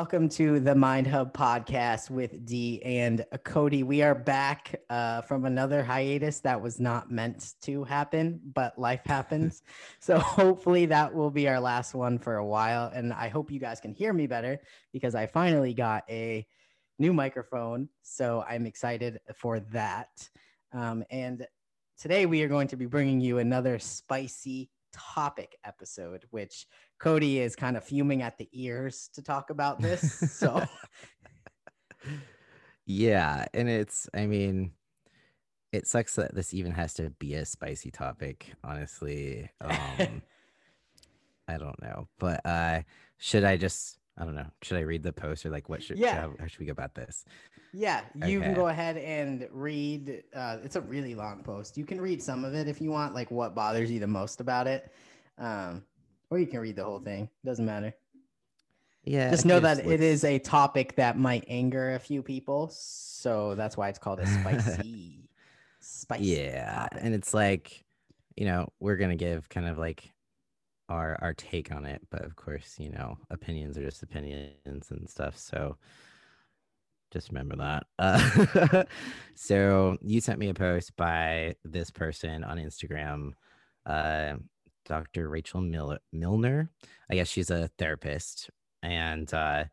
welcome to the Mind Hub podcast with Dee and Cody. We are back uh, from another hiatus that was not meant to happen, but life happens. so hopefully that will be our last one for a while. And I hope you guys can hear me better because I finally got a new microphone. So I'm excited for that. Um, and today we are going to be bringing you another spicy topic episode, which Cody is kind of fuming at the ears to talk about this. So, yeah. And it's, I mean, it sucks that this even has to be a spicy topic, honestly. Um, I don't know. But uh, should I just, I don't know, should I read the post or like what should, yeah. how, how should we go about this? Yeah, you okay. can go ahead and read. Uh, it's a really long post. You can read some of it if you want, like what bothers you the most about it. Um, or you can read the whole thing. Doesn't matter. Yeah. Just know that it is a topic that might anger a few people, so that's why it's called a spicy, spicy. Yeah, topic. and it's like, you know, we're gonna give kind of like our our take on it, but of course, you know, opinions are just opinions and stuff. So just remember that. Uh, so you sent me a post by this person on Instagram. Uh, Dr. Rachel Mil- Milner. I guess she's a therapist. And uh,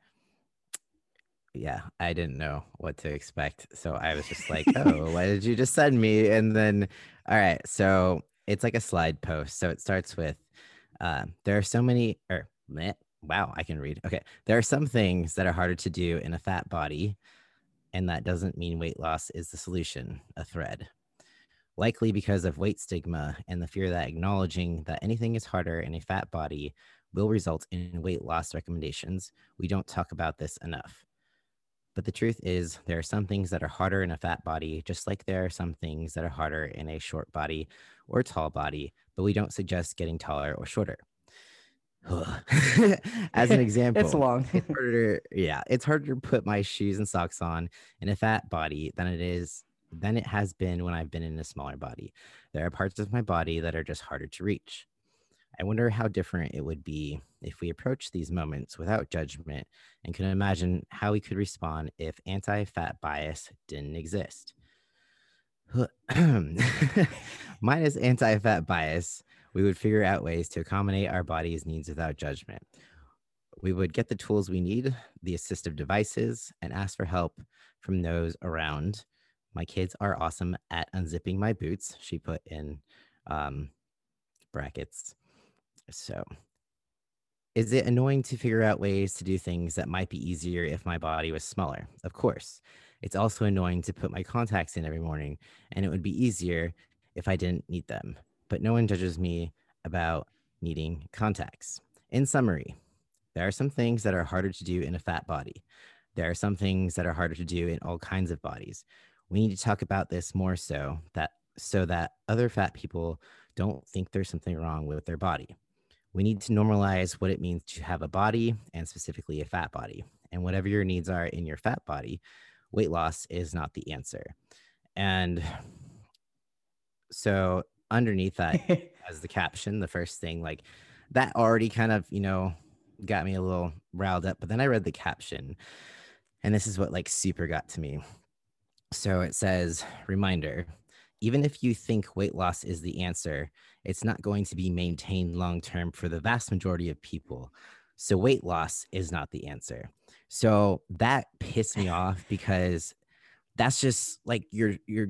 yeah, I didn't know what to expect. So I was just like, oh, why did you just send me? And then, all right. So it's like a slide post. So it starts with uh, there are so many, or meh, wow, I can read. Okay. There are some things that are harder to do in a fat body. And that doesn't mean weight loss is the solution, a thread likely because of weight stigma and the fear that acknowledging that anything is harder in a fat body will result in weight loss recommendations. We don't talk about this enough. But the truth is, there are some things that are harder in a fat body, just like there are some things that are harder in a short body or tall body, but we don't suggest getting taller or shorter. As an example, it's long. it's harder, yeah, it's harder to put my shoes and socks on in a fat body than it is than it has been when I've been in a smaller body. There are parts of my body that are just harder to reach. I wonder how different it would be if we approached these moments without judgment and could imagine how we could respond if anti fat bias didn't exist. Minus anti fat bias, we would figure out ways to accommodate our body's needs without judgment. We would get the tools we need, the assistive devices, and ask for help from those around my kids are awesome at unzipping my boots. She put in um, brackets. So, is it annoying to figure out ways to do things that might be easier if my body was smaller? Of course. It's also annoying to put my contacts in every morning, and it would be easier if I didn't need them. But no one judges me about needing contacts. In summary, there are some things that are harder to do in a fat body. There are some things that are harder to do in all kinds of bodies we need to talk about this more so that so that other fat people don't think there's something wrong with their body. We need to normalize what it means to have a body and specifically a fat body. And whatever your needs are in your fat body, weight loss is not the answer. And so underneath that as the caption, the first thing like that already kind of, you know, got me a little riled up, but then I read the caption and this is what like super got to me. So it says, reminder even if you think weight loss is the answer, it's not going to be maintained long term for the vast majority of people. So weight loss is not the answer. So that pissed me off because that's just like you're you're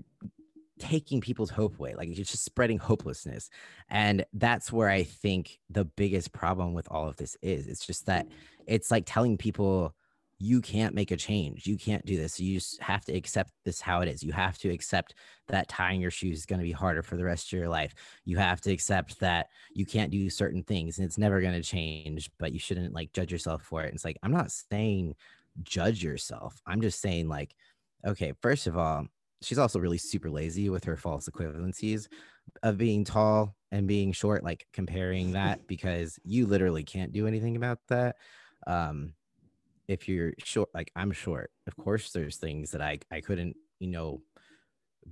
taking people's hope away. Like you're just spreading hopelessness. And that's where I think the biggest problem with all of this is. It's just that mm. it's like telling people you can't make a change. You can't do this. You just have to accept this how it is. You have to accept that tying your shoes is going to be harder for the rest of your life. You have to accept that you can't do certain things and it's never going to change, but you shouldn't like judge yourself for it. It's like, I'm not saying judge yourself. I'm just saying, like, okay, first of all, she's also really super lazy with her false equivalencies of being tall and being short, like comparing that because you literally can't do anything about that. Um, if you're short, like I'm short, of course, there's things that I, I couldn't, you know,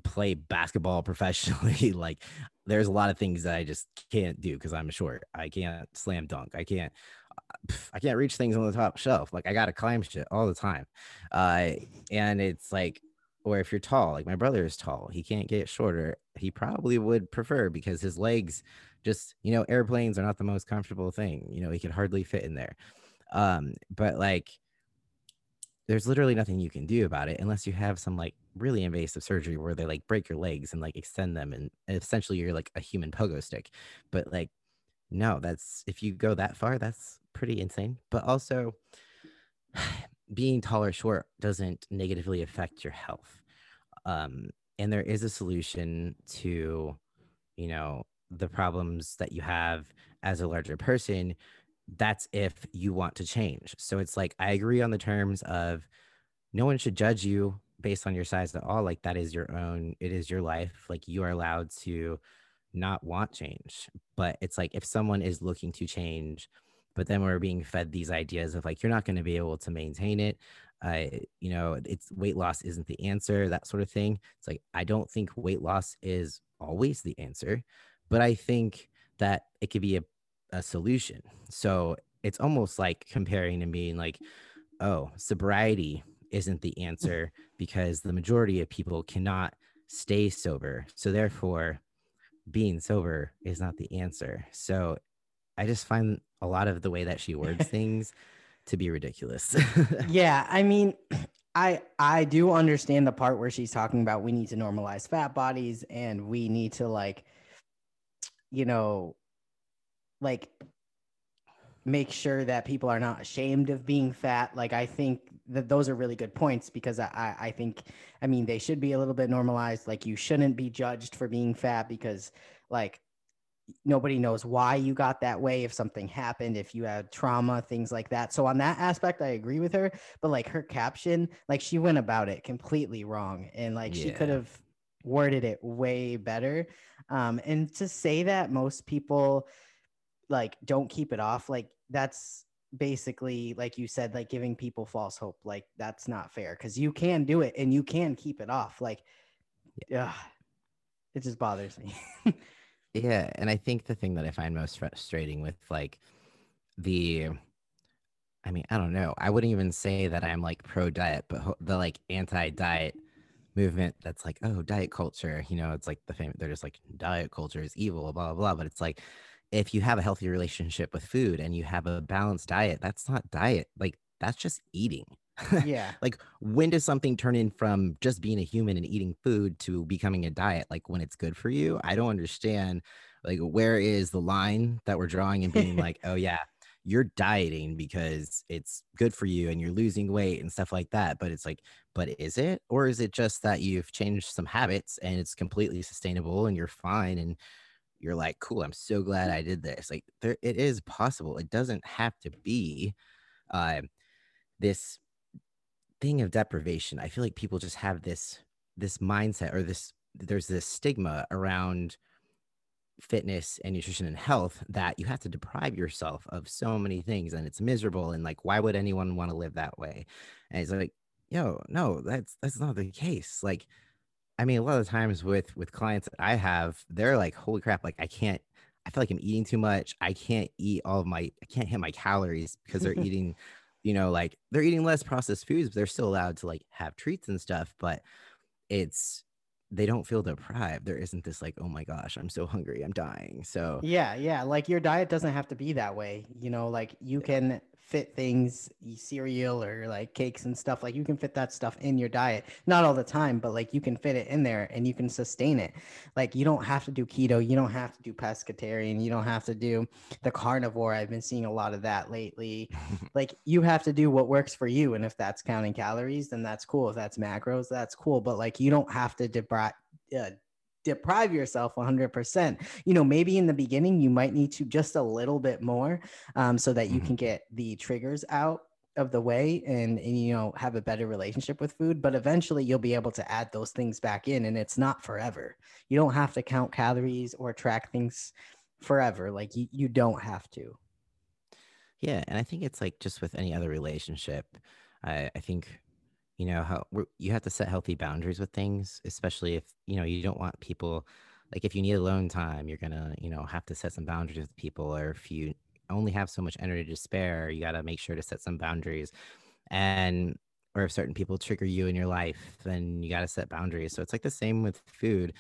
play basketball professionally. like there's a lot of things that I just can't do because I'm short. I can't slam dunk. I can't I can't reach things on the top shelf. Like I gotta climb shit all the time. Uh, and it's like, or if you're tall, like my brother is tall, he can't get shorter. He probably would prefer because his legs just, you know, airplanes are not the most comfortable thing. You know, he could hardly fit in there. Um, but like there's literally nothing you can do about it unless you have some like really invasive surgery where they like break your legs and like extend them and essentially you're like a human pogo stick. But like no, that's if you go that far, that's pretty insane. But also, being tall or short doesn't negatively affect your health. Um, and there is a solution to, you know, the problems that you have as a larger person. That's if you want to change. So it's like, I agree on the terms of no one should judge you based on your size at all. Like, that is your own, it is your life. Like, you are allowed to not want change. But it's like, if someone is looking to change, but then we're being fed these ideas of like you're not going to be able to maintain it uh, you know it's weight loss isn't the answer that sort of thing it's like i don't think weight loss is always the answer but i think that it could be a, a solution. So it's almost like comparing and being like oh sobriety isn't the answer because the majority of people cannot stay sober. So therefore being sober is not the answer. So i just find a lot of the way that she words things to be ridiculous. yeah, I mean, I I do understand the part where she's talking about we need to normalize fat bodies and we need to like you know like make sure that people are not ashamed of being fat. Like I think that those are really good points because I I think I mean they should be a little bit normalized. Like you shouldn't be judged for being fat because like nobody knows why you got that way if something happened if you had trauma things like that so on that aspect i agree with her but like her caption like she went about it completely wrong and like yeah. she could have worded it way better um and to say that most people like don't keep it off like that's basically like you said like giving people false hope like that's not fair because you can do it and you can keep it off like yeah it just bothers me Yeah, and I think the thing that I find most frustrating with like the I mean, I don't know. I wouldn't even say that I'm like pro diet, but the like anti diet movement that's like, oh, diet culture, you know, it's like the famous, they're just like diet culture is evil, blah, blah, blah. But it's like, if you have a healthy relationship with food and you have a balanced diet, that's not diet. Like, that's just eating. Yeah. like when does something turn in from just being a human and eating food to becoming a diet? Like when it's good for you? I don't understand. Like where is the line that we're drawing and being like, oh yeah, you're dieting because it's good for you and you're losing weight and stuff like that. But it's like, but is it? Or is it just that you've changed some habits and it's completely sustainable and you're fine and you're like, cool, I'm so glad I did this. Like there it is possible. It doesn't have to be uh this thing of deprivation i feel like people just have this this mindset or this there's this stigma around fitness and nutrition and health that you have to deprive yourself of so many things and it's miserable and like why would anyone want to live that way and it's like yo no that's that's not the case like i mean a lot of times with with clients that i have they're like holy crap like i can't i feel like i'm eating too much i can't eat all of my i can't hit my calories because they're eating you know, like they're eating less processed foods, but they're still allowed to like have treats and stuff. But it's they don't feel deprived. There isn't this like, oh my gosh, I'm so hungry, I'm dying. So yeah, yeah, like your diet doesn't have to be that way. You know, like you can fit things, cereal or like cakes and stuff. Like you can fit that stuff in your diet. Not all the time, but like you can fit it in there and you can sustain it. Like you don't have to do keto, you don't have to do pescatarian, you don't have to do the carnivore. I've been seeing a lot of that lately. like you have to do what works for you. And if that's counting calories, then that's cool. If that's macros, that's cool. But like you don't have to deprive. Uh, deprive yourself 100% you know maybe in the beginning you might need to just a little bit more um, so that you mm-hmm. can get the triggers out of the way and, and you know have a better relationship with food but eventually you'll be able to add those things back in and it's not forever. You don't have to count calories or track things forever like you, you don't have to. Yeah and i think it's like just with any other relationship i, I think you know how you have to set healthy boundaries with things especially if you know you don't want people like if you need alone time you're gonna you know have to set some boundaries with people or if you only have so much energy to spare you got to make sure to set some boundaries. And or if certain people trigger you in your life then you got to set boundaries. So it's like the same with food.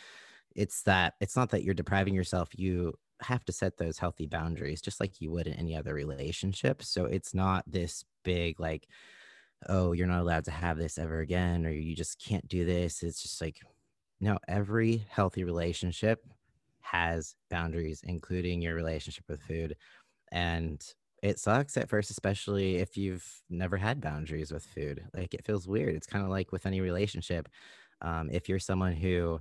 It's that it's not that you're depriving yourself you have to set those healthy boundaries just like you would in any other relationship. So it's not this big like oh you're not allowed to have this ever again or you just can't do this. It's just like no every healthy relationship has boundaries including your relationship with food. And it sucks at first especially if you've never had boundaries with food. Like it feels weird. It's kind of like with any relationship um, if you're someone who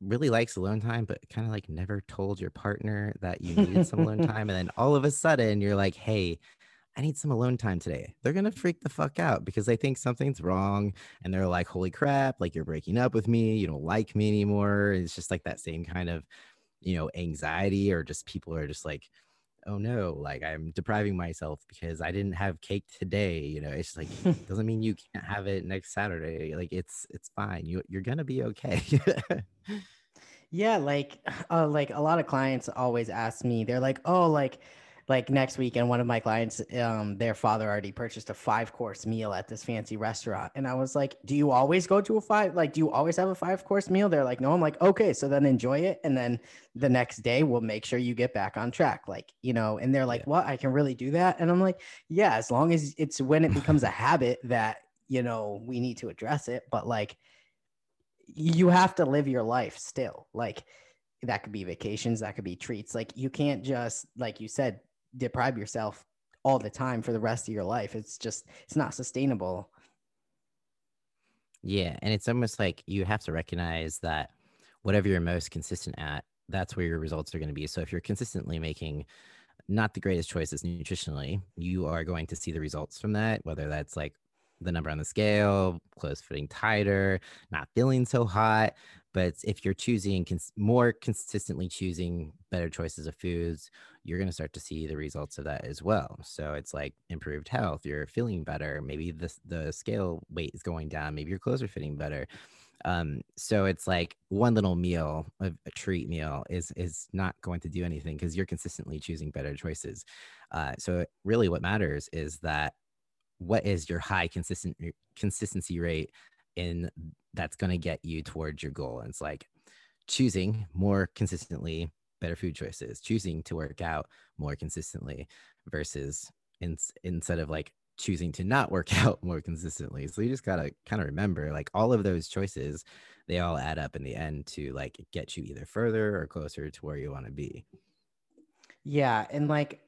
really likes alone time, but kind of like never told your partner that you needed some alone time. And then all of a sudden you're like, hey, I need some alone time today. They're going to freak the fuck out because they think something's wrong. And they're like, holy crap, like you're breaking up with me. You don't like me anymore. It's just like that same kind of, you know, anxiety or just people are just like, oh no, like I'm depriving myself because I didn't have cake today. You know, it's like doesn't mean you can't have it next Saturday. Like it's it's fine. You you're gonna be okay. yeah, like uh, like a lot of clients always ask me, they're like, oh, like like next weekend one of my clients um their father already purchased a five course meal at this fancy restaurant. And i was like do you always go to a five like do you always have a five course meal? They're like no. I'm like okay so then enjoy it and then the next day we'll make sure you get back on track like you know and they're like yeah. what i can really do that and i'm like yeah as long as it's when it becomes a habit that you know we need to address it but like you have to live your life still like that could be vacations that could be treats like you can't just like you said deprive yourself all the time for the rest of your life. It's just it's not sustainable. Yeah, and it's almost like you have to recognize that whatever you're most consistent at, that's where your results are going to be. So if you're consistently making not the greatest choices nutritionally, you are going to see the results from that, whether that's like the number on the scale, clothes fitting tighter, not feeling so hot. But if you're choosing cons- more consistently choosing better choices of foods, you're going to start to see the results of that as well. So it's like improved health, you're feeling better. Maybe the, the scale weight is going down. Maybe your clothes are fitting better. Um, so it's like one little meal, a, a treat meal, is is not going to do anything because you're consistently choosing better choices. Uh, so really, what matters is that what is your high consistent consistency rate in that's going to get you towards your goal. And it's like choosing more consistently better food choices, choosing to work out more consistently versus in, instead of like choosing to not work out more consistently. So you just got to kind of remember like all of those choices, they all add up in the end to like get you either further or closer to where you want to be. Yeah. And like,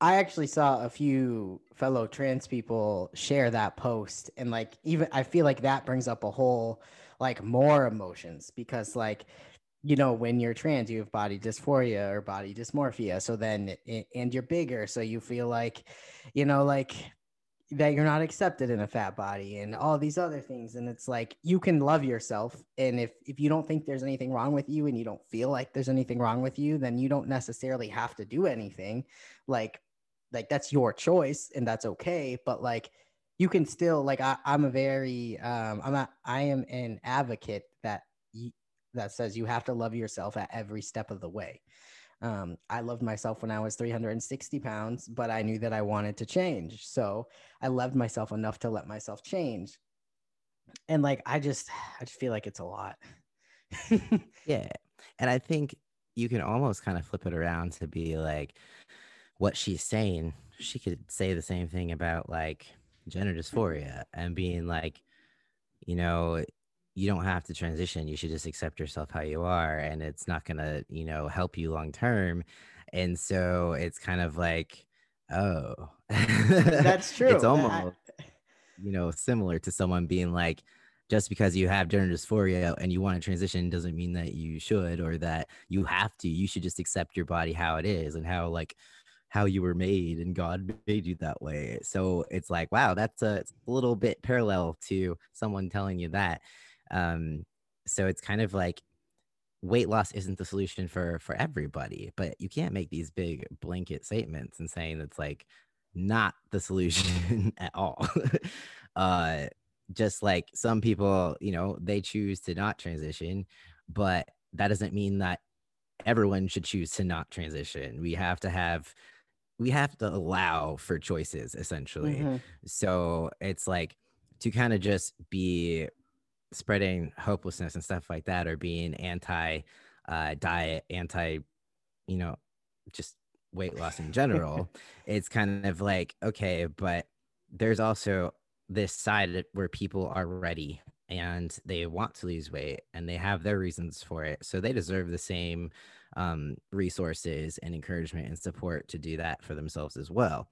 I actually saw a few fellow trans people share that post and like even I feel like that brings up a whole like more emotions because like you know, when you're trans, you have body dysphoria or body dysmorphia. So then, and you're bigger. So you feel like, you know, like that you're not accepted in a fat body and all these other things. And it's like, you can love yourself. And if, if you don't think there's anything wrong with you and you don't feel like there's anything wrong with you, then you don't necessarily have to do anything. Like, like that's your choice and that's okay. But like, you can still like I, I'm a very um I'm not I am an advocate that that says you have to love yourself at every step of the way. Um, I loved myself when I was 360 pounds, but I knew that I wanted to change. So I loved myself enough to let myself change. And like, I just, I just feel like it's a lot. yeah. And I think you can almost kind of flip it around to be like, what she's saying, she could say the same thing about like gender mm-hmm. dysphoria and being like, you know, you don't have to transition you should just accept yourself how you are and it's not going to you know help you long term. And so it's kind of like oh. That's true. It's almost you know similar to someone being like just because you have gender dysphoria and you want to transition doesn't mean that you should or that you have to you should just accept your body how it is and how like how you were made and god made you that way so it's like wow that's a, a little bit parallel to someone telling you that um, so it's kind of like weight loss isn't the solution for for everybody, but you can't make these big blanket statements and saying it's like not the solution at all. uh, just like some people, you know, they choose to not transition, but that doesn't mean that everyone should choose to not transition. We have to have we have to allow for choices essentially. Mm-hmm. So it's like to kind of just be spreading hopelessness and stuff like that or being anti uh, diet, anti, you know, just weight loss in general. it's kind of like, okay, but there's also this side where people are ready and they want to lose weight and they have their reasons for it. So they deserve the same um, resources and encouragement and support to do that for themselves as well.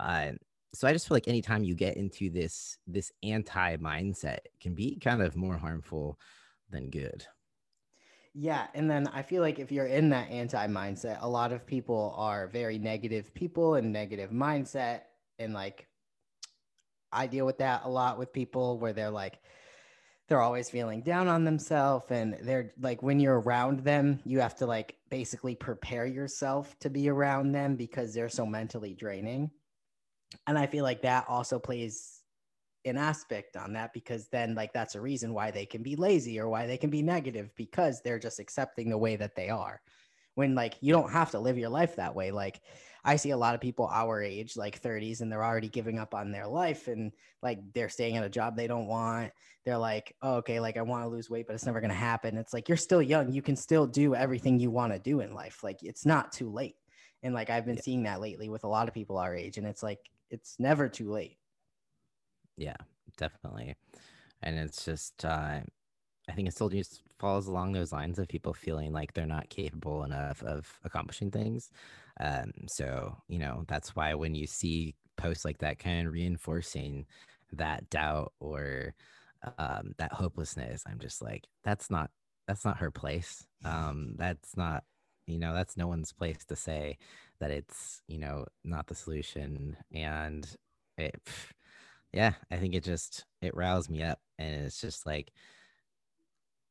Uh, so I just feel like anytime you get into this this anti mindset can be kind of more harmful than good. Yeah, and then I feel like if you're in that anti mindset, a lot of people are very negative people and negative mindset and like I deal with that a lot with people where they're like they're always feeling down on themselves and they're like when you're around them you have to like basically prepare yourself to be around them because they're so mentally draining. And i feel like that also plays an aspect on that because then like that's a reason why they can be lazy or why they can be negative because they're just accepting the way that they are. When like you don't have to live your life that way like I see a lot of people our age, like 30s, and they're already giving up on their life and like they're staying at a job they don't want. They're like, oh, okay, like I want to lose weight, but it's never going to happen. It's like you're still young. You can still do everything you want to do in life. Like it's not too late. And like I've been yeah. seeing that lately with a lot of people our age, and it's like it's never too late. Yeah, definitely. And it's just, uh, I think it still just falls along those lines of people feeling like they're not capable enough of accomplishing things. Um, so, you know, that's why when you see posts like that kind of reinforcing that doubt or um, that hopelessness, I'm just like, that's not, that's not her place. Um, that's not, you know, that's no one's place to say that it's, you know, not the solution. And it, yeah, I think it just, it riles me up. And it's just like,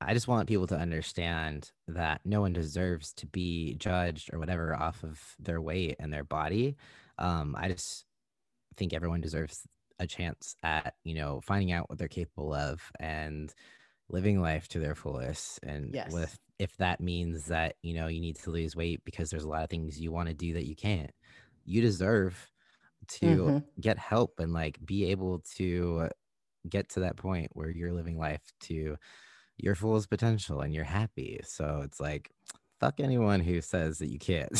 I just want people to understand that no one deserves to be judged or whatever off of their weight and their body. Um, I just think everyone deserves a chance at, you know, finding out what they're capable of and living life to their fullest. And yes. with if that means that, you know, you need to lose weight because there's a lot of things you want to do that you can't, you deserve to mm-hmm. get help and like be able to get to that point where you're living life to your fullest potential and you're happy. So it's like, fuck anyone who says that you can't.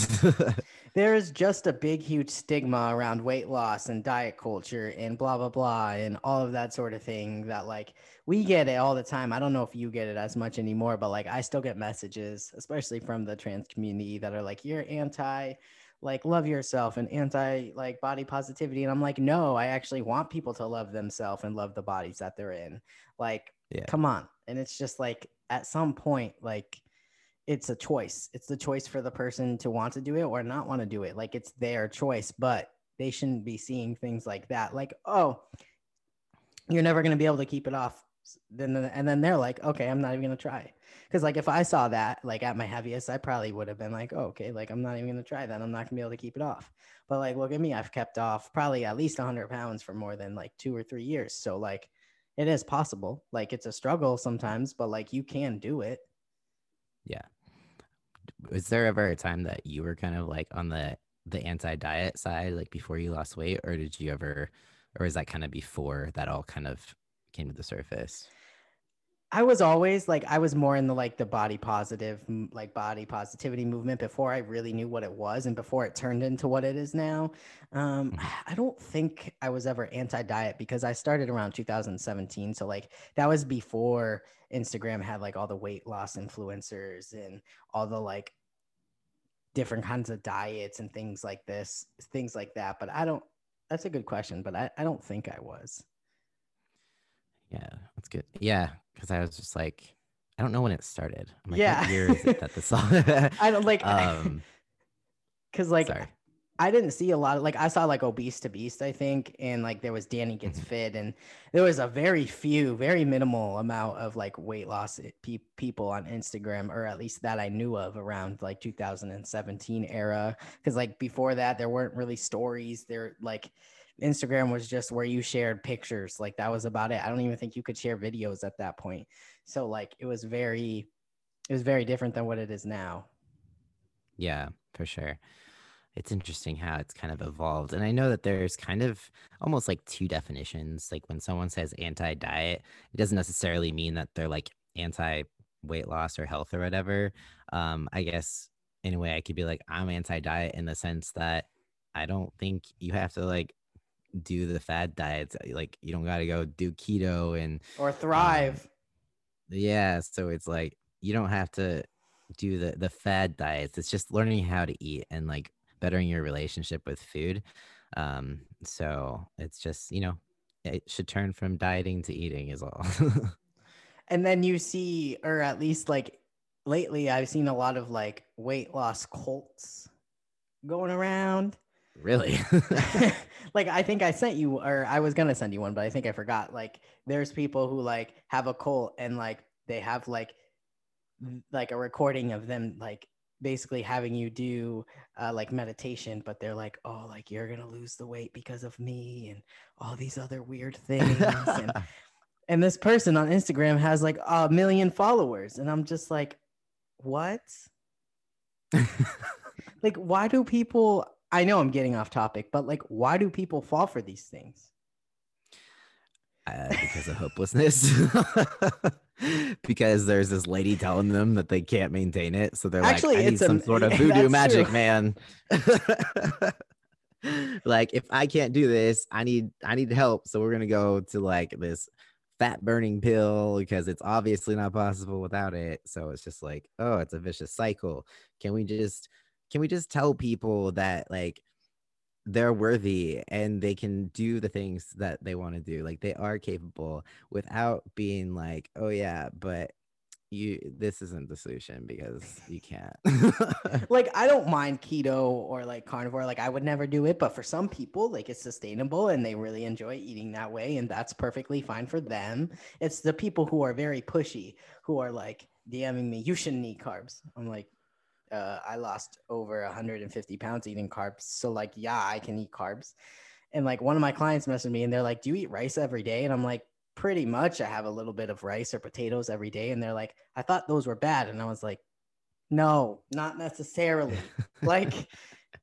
there is just a big, huge stigma around weight loss and diet culture and blah, blah, blah, and all of that sort of thing that, like, we get it all the time. I don't know if you get it as much anymore, but like, I still get messages, especially from the trans community, that are like, you're anti like love yourself and anti like body positivity and i'm like no i actually want people to love themselves and love the bodies that they're in like yeah. come on. And it's just like at some point like it's a choice. It's the choice for the person to want to do it or not want to do it. Like it's their choice but they shouldn't be seeing things like that. Like oh you're never going to be able to keep it off. Then and then they're like okay i'm not even going to try. Because like if i saw that like at my heaviest i probably would have been like oh, okay like i'm not even going to try that. I'm not going to be able to keep it off. But like look at me. I've kept off probably at least 100 pounds for more than like two or three years. So like it is possible. Like it's a struggle sometimes, but like you can do it. Yeah. Was there ever a time that you were kind of like on the the anti-diet side like before you lost weight or did you ever or is that kind of before that all kind of came to the surface? I was always like I was more in the like the body positive like body positivity movement before I really knew what it was and before it turned into what it is now. Um, mm-hmm. I don't think I was ever anti-diet because I started around 2017 so like that was before Instagram had like all the weight loss influencers and all the like different kinds of diets and things like this things like that but I don't that's a good question but I, I don't think I was. Yeah, that's good. Yeah, because I was just like, I don't know when it started. I'm like, yeah. what year is it that the song? I don't like, um, because like, sorry. I didn't see a lot of like I saw like obese to beast I think and like there was Danny gets mm-hmm. fit and there was a very few very minimal amount of like weight loss eh, pe- people on Instagram or at least that I knew of around like 2017 era because like before that there weren't really stories there like Instagram was just where you shared pictures. Like that was about it. I don't even think you could share videos at that point. So like it was very it was very different than what it is now. Yeah, for sure. It's interesting how it's kind of evolved. And I know that there's kind of almost like two definitions. Like when someone says anti diet, it doesn't necessarily mean that they're like anti weight loss or health or whatever. Um, I guess in a way I could be like, I'm anti diet in the sense that I don't think you have to like do the fad diets. Like you don't got to go do keto and or thrive. Um, yeah. So it's like you don't have to do the the fad diets. It's just learning how to eat and like bettering your relationship with food. Um, so it's just you know it should turn from dieting to eating is all. and then you see, or at least like lately, I've seen a lot of like weight loss cults going around. Really? like I think I sent you or I was gonna send you one, but I think I forgot. Like there's people who like have a cult and like they have like like a recording of them like basically having you do uh, like meditation, but they're like, oh, like you're gonna lose the weight because of me and all these other weird things. and, and this person on Instagram has like a million followers, and I'm just like, what? like, why do people? I know I'm getting off topic, but like, why do people fall for these things? Uh, because of hopelessness. because there's this lady telling them that they can't maintain it. So they're Actually, like, I need some a, sort of voodoo magic, true. man. like if I can't do this, I need I need help. So we're gonna go to like this fat burning pill because it's obviously not possible without it. So it's just like, oh, it's a vicious cycle. Can we just can we just tell people that like they're worthy and they can do the things that they want to do? Like they are capable without being like oh yeah but you this isn't the solution because you can't. Like i don't mind keto or like carnivore like i would never do it but for some people like it's sustainable and they really enjoy eating that way and that's perfectly fine for them. It's the people who are very pushy who are like dming me you shouldn't eat carbs. I'm like uh, I lost over 150 pounds eating carbs. So like, yeah, I can eat carbs. And like one of my clients messaged me and they're like, "Do you eat rice every day?" And I'm like, "Pretty much. I have a little bit of rice or potatoes every day." And they're like, "I thought those were bad." And I was like, "No, not necessarily." like,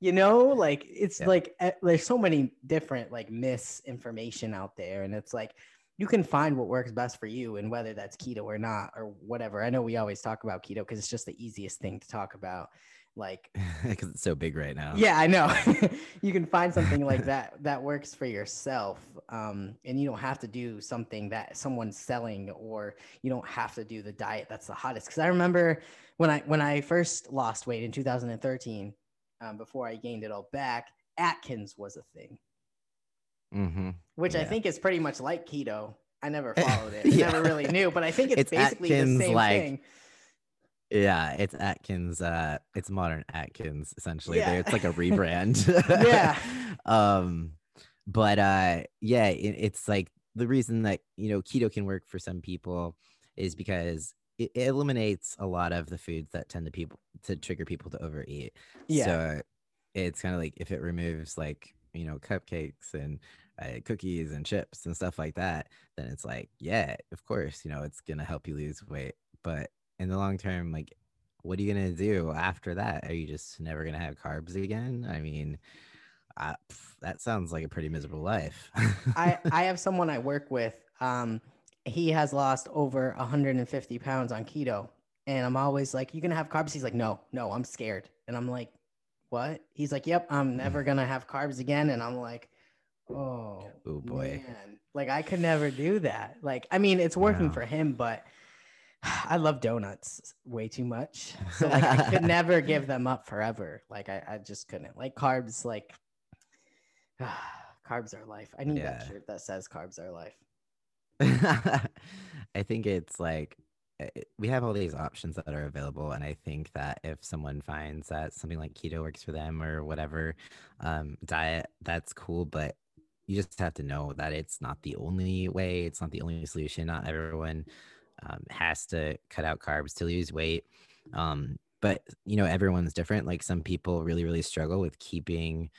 you know, like it's yeah. like eh, there's so many different like misinformation out there, and it's like you can find what works best for you and whether that's keto or not or whatever. I know we always talk about keto because it's just the easiest thing to talk about. Like, because it's so big right now. Yeah, I know. you can find something like that that works for yourself, um, and you don't have to do something that someone's selling, or you don't have to do the diet that's the hottest. Because I remember when I when I first lost weight in 2013, um, before I gained it all back, Atkins was a thing. Mm-hmm. Which yeah. I think is pretty much like keto. I never followed it. yeah. Never really knew, but I think it's, it's basically Atkins, the same like, thing. Yeah, it's Atkins. Uh, it's modern Atkins essentially. Yeah. It's like a rebrand. yeah. um, but uh, yeah, it, it's like the reason that you know keto can work for some people is because it, it eliminates a lot of the foods that tend to people to trigger people to overeat. Yeah. So it's kind of like if it removes like you know cupcakes and uh, cookies and chips and stuff like that then it's like yeah of course you know it's gonna help you lose weight but in the long term like what are you gonna do after that? Are you just never gonna have carbs again? I mean uh, that sounds like a pretty miserable life. I i have someone i work with um he has lost over 150 pounds on keto and i'm always like you're gonna have carbs? He's like no no i'm scared and i'm like what? He's like, yep, I'm mm. never gonna have carbs again. And I'm like, oh, oh boy, man. like I could never do that. Like, I mean, it's working wow. for him, but I love donuts way too much. So like, I could never give them up forever. Like, I, I just couldn't. Like carbs, like carbs are life. I need yeah. that shirt that says carbs are life. I think it's like we have all these options that are available and i think that if someone finds that something like keto works for them or whatever um, diet that's cool but you just have to know that it's not the only way it's not the only solution. Not everyone um, has to cut out carbs to lose weight um, but you know everyone's different. Like some people really really struggle with keeping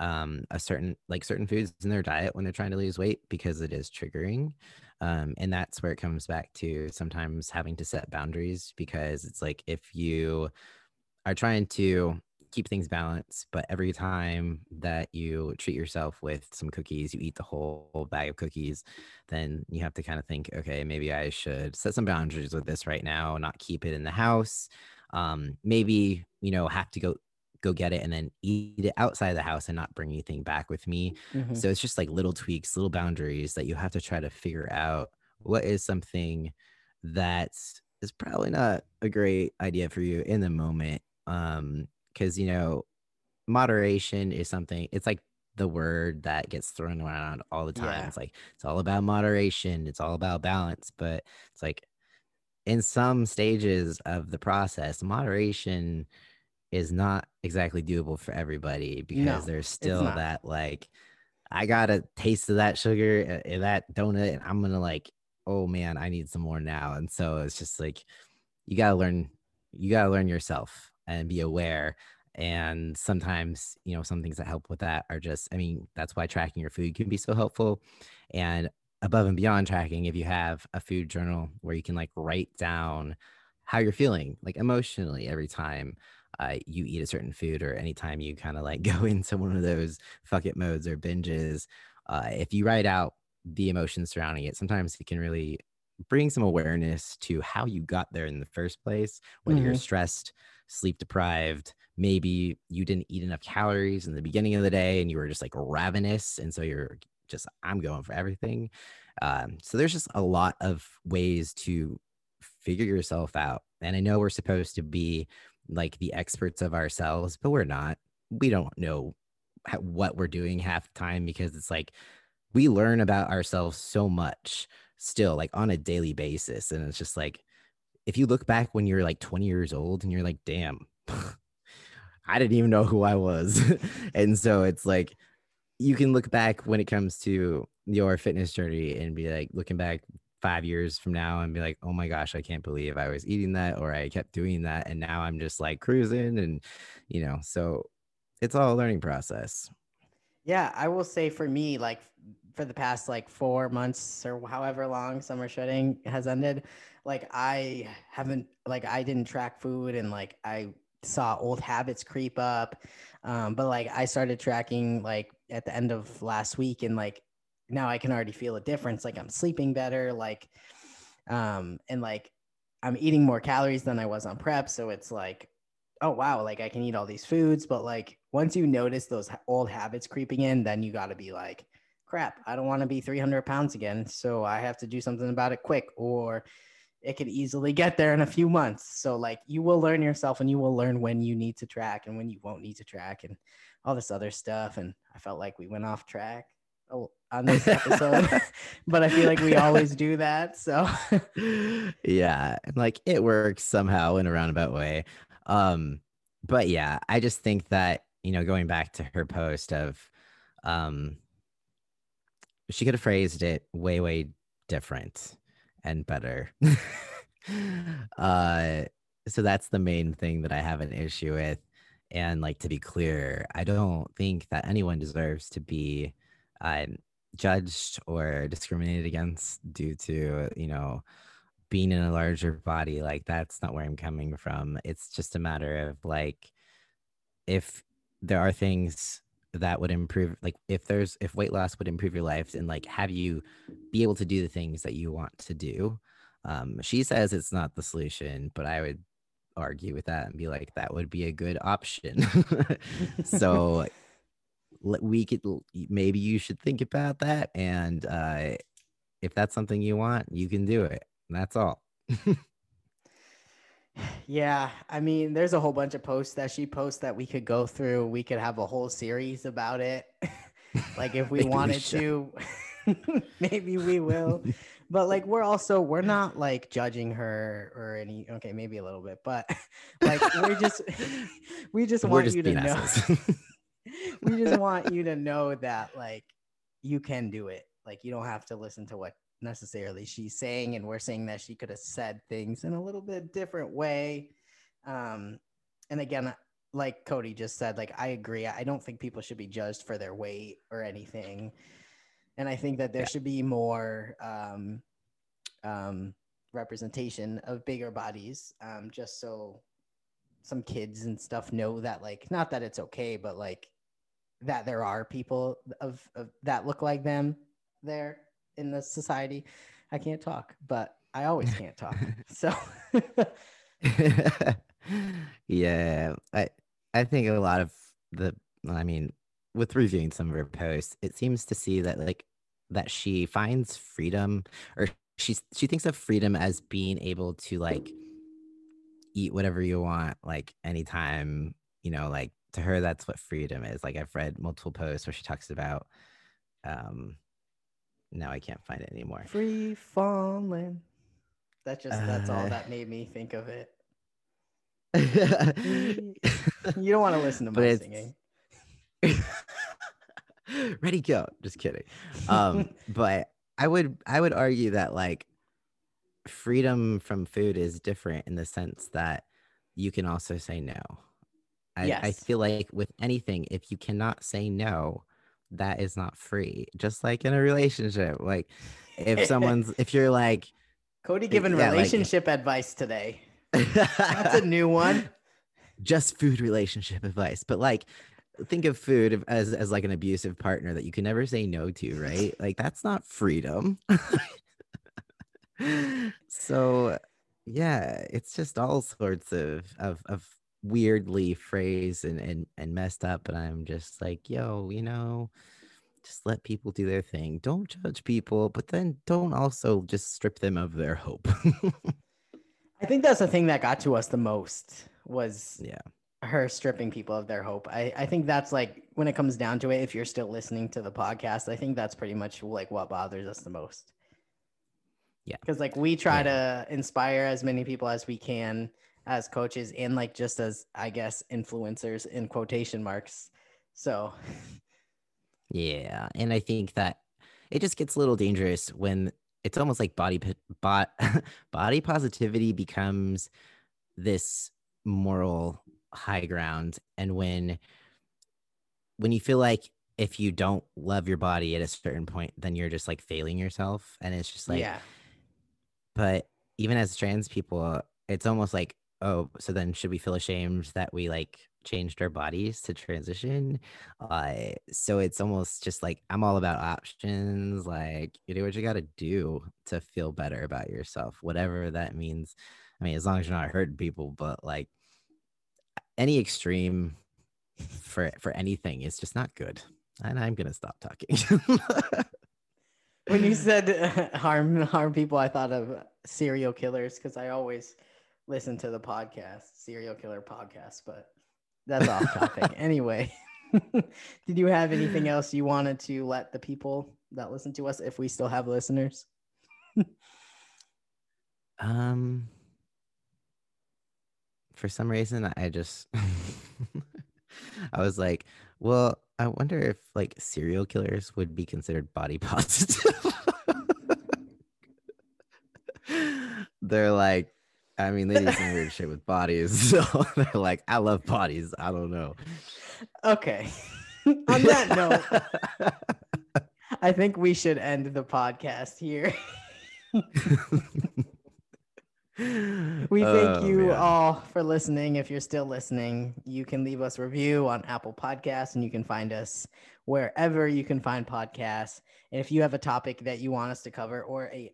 um, a certain like certain foods in their diet when they're trying to lose weight because it is triggering um, and that's where it comes back to sometimes having to set boundaries because it's like if you are trying to keep things balanced, but every time that you treat yourself with some cookies, you eat the whole bag of cookies, then you have to kind of think, okay, maybe I should set some boundaries with this right now, not keep it in the house. Um, maybe, you know, have to go go get it and then eat it outside of the house and not bring anything back with me. Mm-hmm. So it's just like little tweaks, little boundaries that you have to try to figure out what is something that is probably not a great idea for you in the moment. Um, because you know, moderation is something. It's like the word that gets thrown around all the time. Yeah. It's like it's all about moderation. It's all about balance. But it's like in some stages of the process, moderation is not exactly doable for everybody because no, there's still that like I got a taste of that sugar and that donut and I'm gonna like oh man I need some more now and so it's just like you gotta learn you gotta learn yourself and be aware. And sometimes, you know, some things that help with that are just, I mean, that's why tracking your food can be so helpful. And above and beyond tracking, if you have a food journal where you can like write down how you're feeling, like emotionally, every time uh, you eat a certain food or anytime you kind of like go into one of those fuck it modes or binges, uh, if you write out the emotions surrounding it, sometimes it can really bring some awareness to how you got there in the first place, whether mm-hmm. you're stressed, sleep deprived, maybe you didn't eat enough calories in the beginning of the day and you were just like ravenous. And so you're just, I'm going for everything. Um, so there's just a lot of ways to figure yourself out. And I know we're supposed to be like the experts of ourselves, but we're not. We don't know what we're doing half the time because it's like we learn about ourselves so much still, like on a daily basis. And it's just like, if you look back when you're like 20 years old and you're like, damn, I didn't even know who I was. and so it's like you can look back when it comes to your fitness journey and be like looking back five years from now and be like, oh my gosh, I can't believe I was eating that or I kept doing that. And now I'm just like cruising and, you know, so it's all a learning process. Yeah, I will say for me, like for the past like four months or however long summer shedding has ended, like I haven't like I didn't track food and like I saw old habits creep up. Um, but like I started tracking like at the end of last week and like now I can already feel a difference. Like I'm sleeping better, like um and like I'm eating more calories than I was on prep. So it's like, oh wow, like I can eat all these foods, but like once you notice those old habits creeping in, then you gotta be like, crap, I don't want to be 300 pounds again. So I have to do something about it quick. Or it could easily get there in a few months. So like you will learn yourself and you will learn when you need to track and when you won't need to track and all this other stuff. And I felt like we went off track on this episode, but I feel like we always do that. So yeah, like it works somehow in a roundabout way. Um, but yeah, I just think that, you know, going back to her post of um she could have phrased it way, way different and better. uh, so that's the main thing that I have an issue with. And like to be clear, I don't think that anyone deserves to be uh, judged or discriminated against due to you know being in a larger body. Like that's not where I'm coming from. It's just a matter of like if there are things that would improve like if there's if weight loss would improve your life and like have you be able to do the things that you want to do um she says it's not the solution but i would argue with that and be like that would be a good option so we could maybe you should think about that and uh if that's something you want you can do it that's all yeah, I mean, there's a whole bunch of posts that she posts that we could go through. We could have a whole series about it. like if we wanted we to, maybe we will. but like we're also we're not like judging her or any okay, maybe a little bit, but like we're just we just want just you to know. We just want you to know that like you can do it. Like you don't have to listen to what necessarily she's saying, and we're saying that she could have said things in a little bit different way. Um, and again, like Cody just said, like I agree. I don't think people should be judged for their weight or anything, and I think that there yeah. should be more um, um, representation of bigger bodies, um, just so some kids and stuff know that like not that it's okay, but like that there are people of, of that look like them there in the society. I can't talk, but I always can't talk. So yeah, I I think a lot of the I mean, with reviewing some of her posts, it seems to see that like that she finds freedom or she's she thinks of freedom as being able to like eat whatever you want like anytime, you know, like to her that's what freedom is. Like I've read multiple posts where she talks about um now I can't find it anymore. Free falling. That just that's all uh, that made me think of it. you don't want to listen to my singing. Ready go. Just kidding. Um, but I would I would argue that like freedom from food is different in the sense that you can also say no. I, yes. I feel like with anything, if you cannot say no, that is not free. Just like in a relationship. Like if someone's if you're like Cody giving yeah, eh, relationship like, advice today. That's a new one. Just food relationship advice. But like think of food as as like an abusive partner that you can never say no to, right? like that's not freedom. so yeah, it's just all sorts of of of weirdly phrased and and and messed up and I'm just like, yo, you know, just let people do their thing. Don't judge people, but then don't also just strip them of their hope. I think that's the thing that got to us the most was yeah her stripping people of their hope. I, I think that's like when it comes down to it, if you're still listening to the podcast, I think that's pretty much like what bothers us the most. Yeah. Because like we try yeah. to inspire as many people as we can as coaches and like just as I guess influencers in quotation marks. So yeah. And I think that it just gets a little dangerous when it's almost like body bot, body positivity becomes this moral high ground and when when you feel like if you don't love your body at a certain point then you're just like failing yourself and it's just like yeah but even as trans people it's almost like oh so then should we feel ashamed that we like changed our bodies to transition uh so it's almost just like i'm all about options like you do what you got to do to feel better about yourself whatever that means i mean as long as you're not hurting people but like any extreme for for anything is just not good. And I'm gonna stop talking. when you said uh, harm harm people, I thought of serial killers because I always listen to the podcast, serial killer podcast, but that's off topic. anyway, did you have anything else you wanted to let the people that listen to us, if we still have listeners? um for some reason I just I was like, well, I wonder if like serial killers would be considered body positive. they're like, I mean, they do some weird shit with bodies. So they're like, I love bodies. I don't know. Okay. On that note, I think we should end the podcast here we thank oh, you man. all for listening. If you're still listening, you can leave us a review on Apple Podcasts and you can find us wherever you can find podcasts. And if you have a topic that you want us to cover or a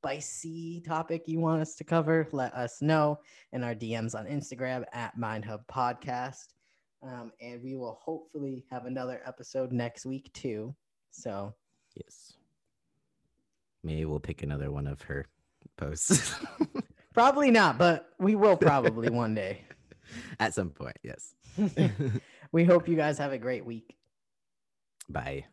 spicy topic you want us to cover, let us know in our DMs on Instagram at MindHub Podcast. Um, and we will hopefully have another episode next week too. So, yes, maybe we'll pick another one of her posts. Probably not, but we will probably one day. At some point, yes. we hope you guys have a great week. Bye.